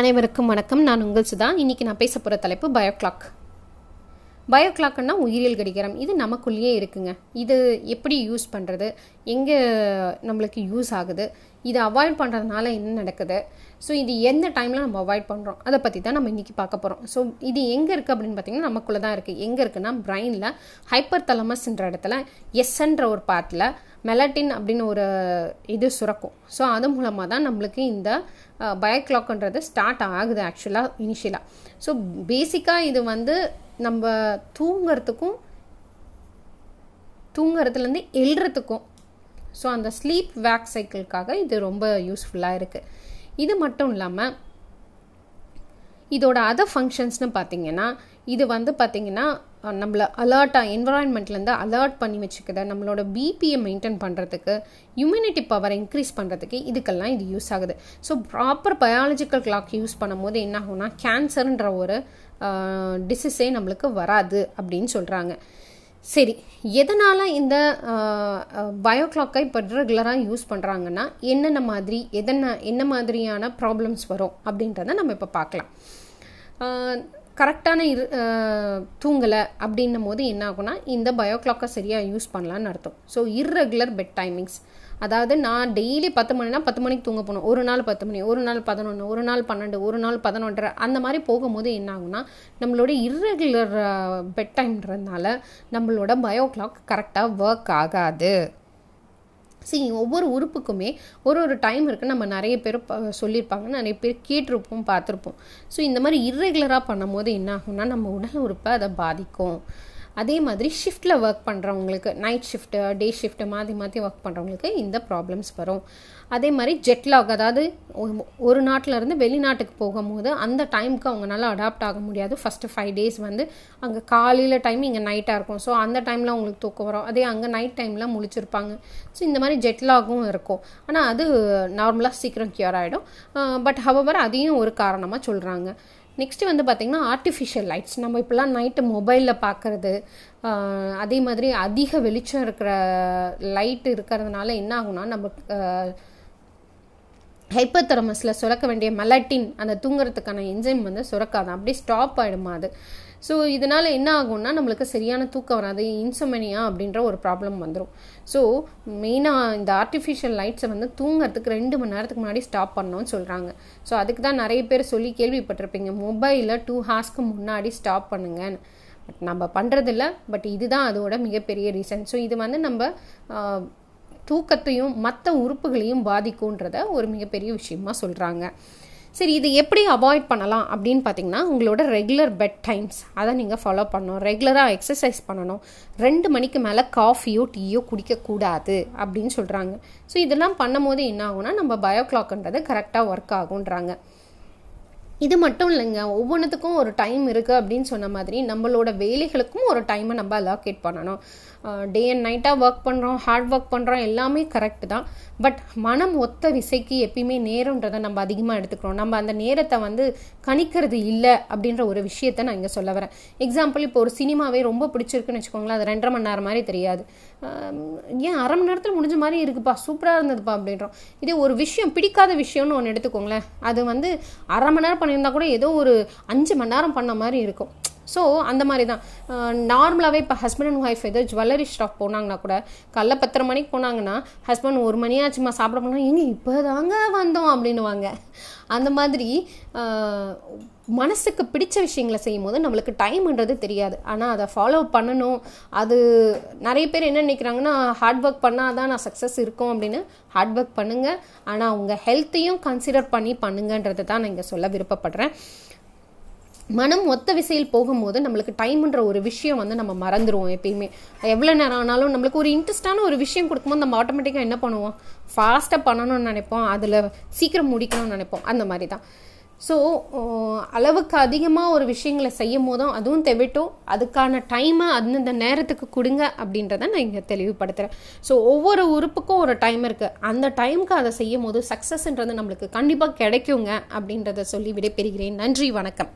அனைவருக்கும் வணக்கம். நான் உங்கள் சுதா. இன்னைக்கு நான் பேச போகிற தலைப்பு பயோ கிளாக் பயோ கிளாக்னா உயிரியல் கடிகாரம். இது நமக்குள்ளேயே இருக்குங்க. இது எப்படி யூஸ் பண்ணுறது எங்கே நம்மளுக்கு யூஸ் ஆகுது? இதை அவாய்ட் பண்ணுறதுனால என்ன நடக்குது? ஸோ இது எந்த டைமில் நம்ம அவாய்ட் பண்ணுறோம் அதை பற்றி தான் நம்ம இன்றைக்கி பார்க்க போகிறோம் ஸோ இது எங்கே இருக்குது அப்படின்னு பார்த்தீங்கன்னா நமக்குள்ளே தான் இருக்குது எங்கே இருக்குன்னா பிரெயினில் ஹைப்பர் தலமஸ்ன்ற இடத்துல எஸ்ன்ற ஒரு பார்ட்டில் மெலட்டின் அப்படின்னு ஒரு இது சுரக்கும். ஸோ அது மூலமாக தான் நம்மளுக்கு இந்த பயோக்ளாக்ன்றது ஸ்டார்ட் ஆகுது ஆக்சுவலாக இனிஷியலாக ஸோ பேசிக்காக இது வந்து நம்ம தூங்கிறதுக்கும் தூங்குறதுலேருந்து எழுறதுக்கும் ஸோ அந்த ஸ்லீப் வேக் சைக்கிளுக்காக இது ரொம்ப யூஸ்ஃபுல்லாக இருக்குது இது மட்டும் இல்லாமல் இதோட அதர் ஃபங்க்ஷன்ஸ்னு பார்த்தீங்கன்னா இது வந்து பார்த்திங்கன்னா நம்மளை அலர்ட்டாக என்வரான்மெண்ட்லேருந்து அலர்ட் பண்ணி வச்சுக்கிறத நம்மளோட பிபியை மெயின்டைன் பண்ணுறதுக்கு இம்யூனிட்டி பவரை இன்க்ரீஸ் பண்ணுறதுக்கு இதுக்கெல்லாம் இது யூஸ் ஆகுது. So proper biological clock use பண்ணும்போது என்ன ஆகும்னா கேன்சர்ன்ற ஒரு டிசீஸே நம்மளுக்கு வராது அப்படின்னு சொல்கிறாங்க சரி எதனால் இந்த பயோ கிளாக்கை இப்போ ரெகுலராக யூஸ் பண்ணுறாங்கன்னா என்னென்ன மாதிரி எதன என்ன மாதிரியான ப்ராப்ளம்ஸ் வரும் அப்படின்றத நம்ம இப்போ பார்க்கலாம். கரெக்டான இரு தூங்கலை அப்படின்னும் போது என்ன ஆகும்னா இந்த பயோ கிளாக்கை சரியாக யூஸ் பண்ணலான்னு அர்த்தம். ஸோ இர்ரெகுலர் பெட் டைமிங்ஸ் அதாவது நான் டெய்லி பத்து மணினா பத்து மணிக்கு தூங்க போகணும். ஒரு நாள் பத்து மணி ஒரு நாள் பதினொன்று ஒரு நாள் பன்னெண்டு ஒரு நாள் பதினொன்றரை அந்த மாதிரி போகும்போது என்ன ஆகும்னா நம்மளோட இர்ரெகுலர் பெட் டைம்ன்றதுனால நம்மளோட பயோ கிளாக் கரெக்டாக ஒர்க் ஆகாது. சரி ஒவ்வொரு உறுப்புக்குமே ஒரு ஒரு டைம் இருக்குது நம்ம நிறைய பேர் சொல்லியிருப்பாங்க. நிறைய பேர் கேட்டிருப்போம் பார்த்துருப்போம். ஸோ இந்த மாதிரி இர்ரெகுலராக பண்ணும்போது என்ன ஆகும்னா நம்ம உடல் உறுப்பை அதை பாதிக்கும். அதே மாதிரி ஷிஃப்ட்டில் ஒர்க் பண்ணுறவங்களுக்கு நைட் ஷிஃப்ட்டு டே ஷிஃப்ட்டு மாற்றி மாற்றி ஒர்க் பண்ணுறவங்களுக்கு இந்த ப்ராப்ளம்ஸ் வரும். அதே மாதிரி ஜெட்லாக் அதாவது ஒரு நாட்டிலேருந்து வெளிநாட்டுக்கு போகும்போது அந்த டைமுக்கு அவங்களால அடாப்ட் ஆக முடியாது. ஃபஸ்ட்டு ஃபைவ் டேஸ் வந்து அங்கே காலையில் டைம் இங்கே நைட்டாக இருக்கும். ஸோ அந்த டைமில் அவங்களுக்கு தூக்கம் வரும். அதே அங்கே நைட் டைமில் முழிச்சிருப்பாங்க. ஸோ இந்த மாதிரி ஜெட்லாகும் இருக்கும். ஆனால் அது நார்மலாக சீக்கிரம் க்யூர் ஆகிடும் பட் ஹவவர் அதையும் ஒரு காரணமாக சொல்கிறாங்க நெக்ஸ்ட்டு வந்து பார்த்திங்கன்னா ஆர்டிஃபிஷியல் லைட்ஸ் நம்ம இப்போல்லாம் நைட்டு மொபைலில் பார்க்குறது அதே மாதிரி அதிக வெளிச்சம் இருக்கிற லைட் இருக்கிறதுனால என்ன ஆகும்னா நம்ம ஹைப்பர் தெரமஸில் சுரக்க வேண்டிய மெலட்டின் அந்த தூங்குறதுக்கான என்ஜைம் வந்து சுரக்காது. அப்படியே ஸ்டாப் ஆகிடுமா அது. ஸோ இதனால் என்ன ஆகும்னா நம்மளுக்கு சரியான தூக்கம் வராது இன்சோமனியா அப்படின்ற ஒரு ப்ராப்ளம் வந்துடும் ஸோ மெயினாக இந்த ஆர்டிஃபிஷியல் லைட்ஸை வந்து தூங்குறதுக்கு ரெண்டு மணி நேரத்துக்கு முன்னாடி ஸ்டாப் பண்ணணும்னு சொல்கிறாங்க ஸோ அதுக்கு தான் நிறைய பேர் சொல்லி கேள்விப்பட்டிருப்பீங்க மொபைலில் டூ ஹார்ஸ்க்கு முன்னாடி ஸ்டாப் பண்ணுங்கன்னு. பட் நம்ம பண்ணுறதில்ல பட் இதுதான் அதோட மிகப்பெரிய ரீசன் ஸோ இது வந்து நம்ம தூக்கத்தையும் மற்ற உறுப்புகளையும் பாதிக்கும்ன்றத ஒரு மிகப்பெரிய விஷயமா சொல்கிறாங்க சரி இது எப்படி அவாய்ட் பண்ணலாம் அப்படின்னு பார்த்தீங்கன்னா உங்களோட ரெகுலர் பெட் டைம்ஸ் அதை நீங்கள் ஃபாலோ பண்ணணும். ரெகுலராக எக்ஸசைஸ் பண்ணணும். ரெண்டு மணிக்கு மேலே காஃபியோ டீயோ குடிக்கக்கூடாது அப்படின்னு சொல்கிறாங்க ஸோ இதெல்லாம் பண்ணும் போது என்ன ஆகும்னா நம்ம பயோ கிளாக்ன்றது கரெக்டாக ஒர்க் ஆகுன்றாங்க இது மட்டும் இல்லைங்க. ஒவ்வொன்றுத்துக்கும் ஒரு டைம் இருக்குது அப்படின்னு சொன்ன மாதிரி நம்மளோட வேலைகளுக்கும் ஒரு டைமை நம்ம அலோகேட் பண்ணணும். டே அண்ட் நைட்டாக ஒர்க் பண்ணுறோம் ஹார்ட் ஒர்க் பண்ணுறோம் எல்லாமே கரெக்டு தான். பட் மனம் ஒத்த விசைக்கு எப்பயுமே நேரன்றதை நம்ம அதிகமாக எடுத்துக்கிறோம். நம்ம அந்த நேரத்தை வந்து கணிக்கிறது இல்லை அப்படின்ற ஒரு விஷயத்த நான் இங்கே சொல்ல வரேன். எக்ஸாம்பிள் இப்போ ஒரு சினிமாவே ரொம்ப பிடிச்சிருக்குன்னு வச்சுக்கோங்களேன். அது ரெண்டரை மணி நேரம் மாதிரி தெரியாது. ஏன் அரை மணி நேரத்தில் முடிஞ்ச மாதிரி இருக்குப்பா சூப்பராக இருந்ததுப்பா அப்படின்றோம். இதே ஒரு விஷயம் பிடிக்காத விஷயம்னு ஒன்று எடுத்துக்கோங்களேன். அது வந்து அரை மணி நேரம் பண்ணியிருந்தா கூட ஏதோ ஒரு அஞ்சு மணி நேரம் பண்ண மாதிரி இருக்கும். ஸோ அந்த மாதிரி தான் நார்மலாகவே இப்போ ஹஸ்பண்ட் அண்ட் ஒய்ஃப் ஏதோ ஜுவல்லரி ஷாப் போனாங்கன்னா கூட காலைல பத்தரை மணிக்கு போனாங்கன்னா ஹஸ்பண்ட் ஒரு மணியாச்சுமா சாப்பிட போனால் எங்கே இப்போ தாங்க வந்தோம் அப்படின்னுவாங்க. அந்த மாதிரி மனசுக்கு பிடிச்ச விஷயங்களை செய்யும் போது நம்மளுக்கு டைம்ன்றது தெரியாது. ஆனால் அதை ஃபாலோ பண்ணணும். அது நிறைய பேர் என்ன நினைக்கிறாங்கன்னா ஹார்ட் ஒர்க் பண்ணால் தான் நான் சக்ஸஸ் இருக்கும் அப்படின்னு. ஹார்ட் ஒர்க் பண்ணுங்கள் ஆனால் உங்கள் ஹெல்த்தையும் கன்சிடர் பண்ணி பண்ணுங்கன்றது தான் நான் இங்கே சொல்ல விருப்பப்படுறேன். மனம் ஒத்த விசையில் போகும்போது நம்மளுக்கு டைம்ன்ற ஒரு விஷயம் வந்து நம்ம மறந்துடுவோம் எப்பயுமே. எவ்வளோ நேரம் ஆனாலும் நம்மளுக்கு ஒரு இன்ட்ரெஸ்டான ஒரு விஷயம் கொடுக்கும்போது நம்ம ஆட்டோமேட்டிக்காக என்ன பண்ணுவோம்? ஃபாஸ்ட்டாக பண்ணணும்னு நினைப்போம். அதில் சீக்கிரம் முடிக்கணும்னு நினைப்போம். அந்த மாதிரி தான் ஸோ அளவுக்கு அதிகமாக ஒரு விஷயங்களை செய்யும் போதும் அதுவும் தெவிட்டும். அதுக்கான டைமை அந்தந்த நேரத்துக்கு கொடுங்க அப்படின்றத நான் இங்கே தெளிவுபடுத்துகிறேன் ஸோ ஒவ்வொரு உறுப்புக்கும் ஒரு டைம் இருக்குது அந்த டைமுக்கு அதை செய்யும் போது சக்ஸஸ்ன்றது நம்மளுக்கு கண்டிப்பாக கிடைக்குங்க அப்படின்றத சொல்லி விடைபெறுகிறேன். நன்றி வணக்கம்.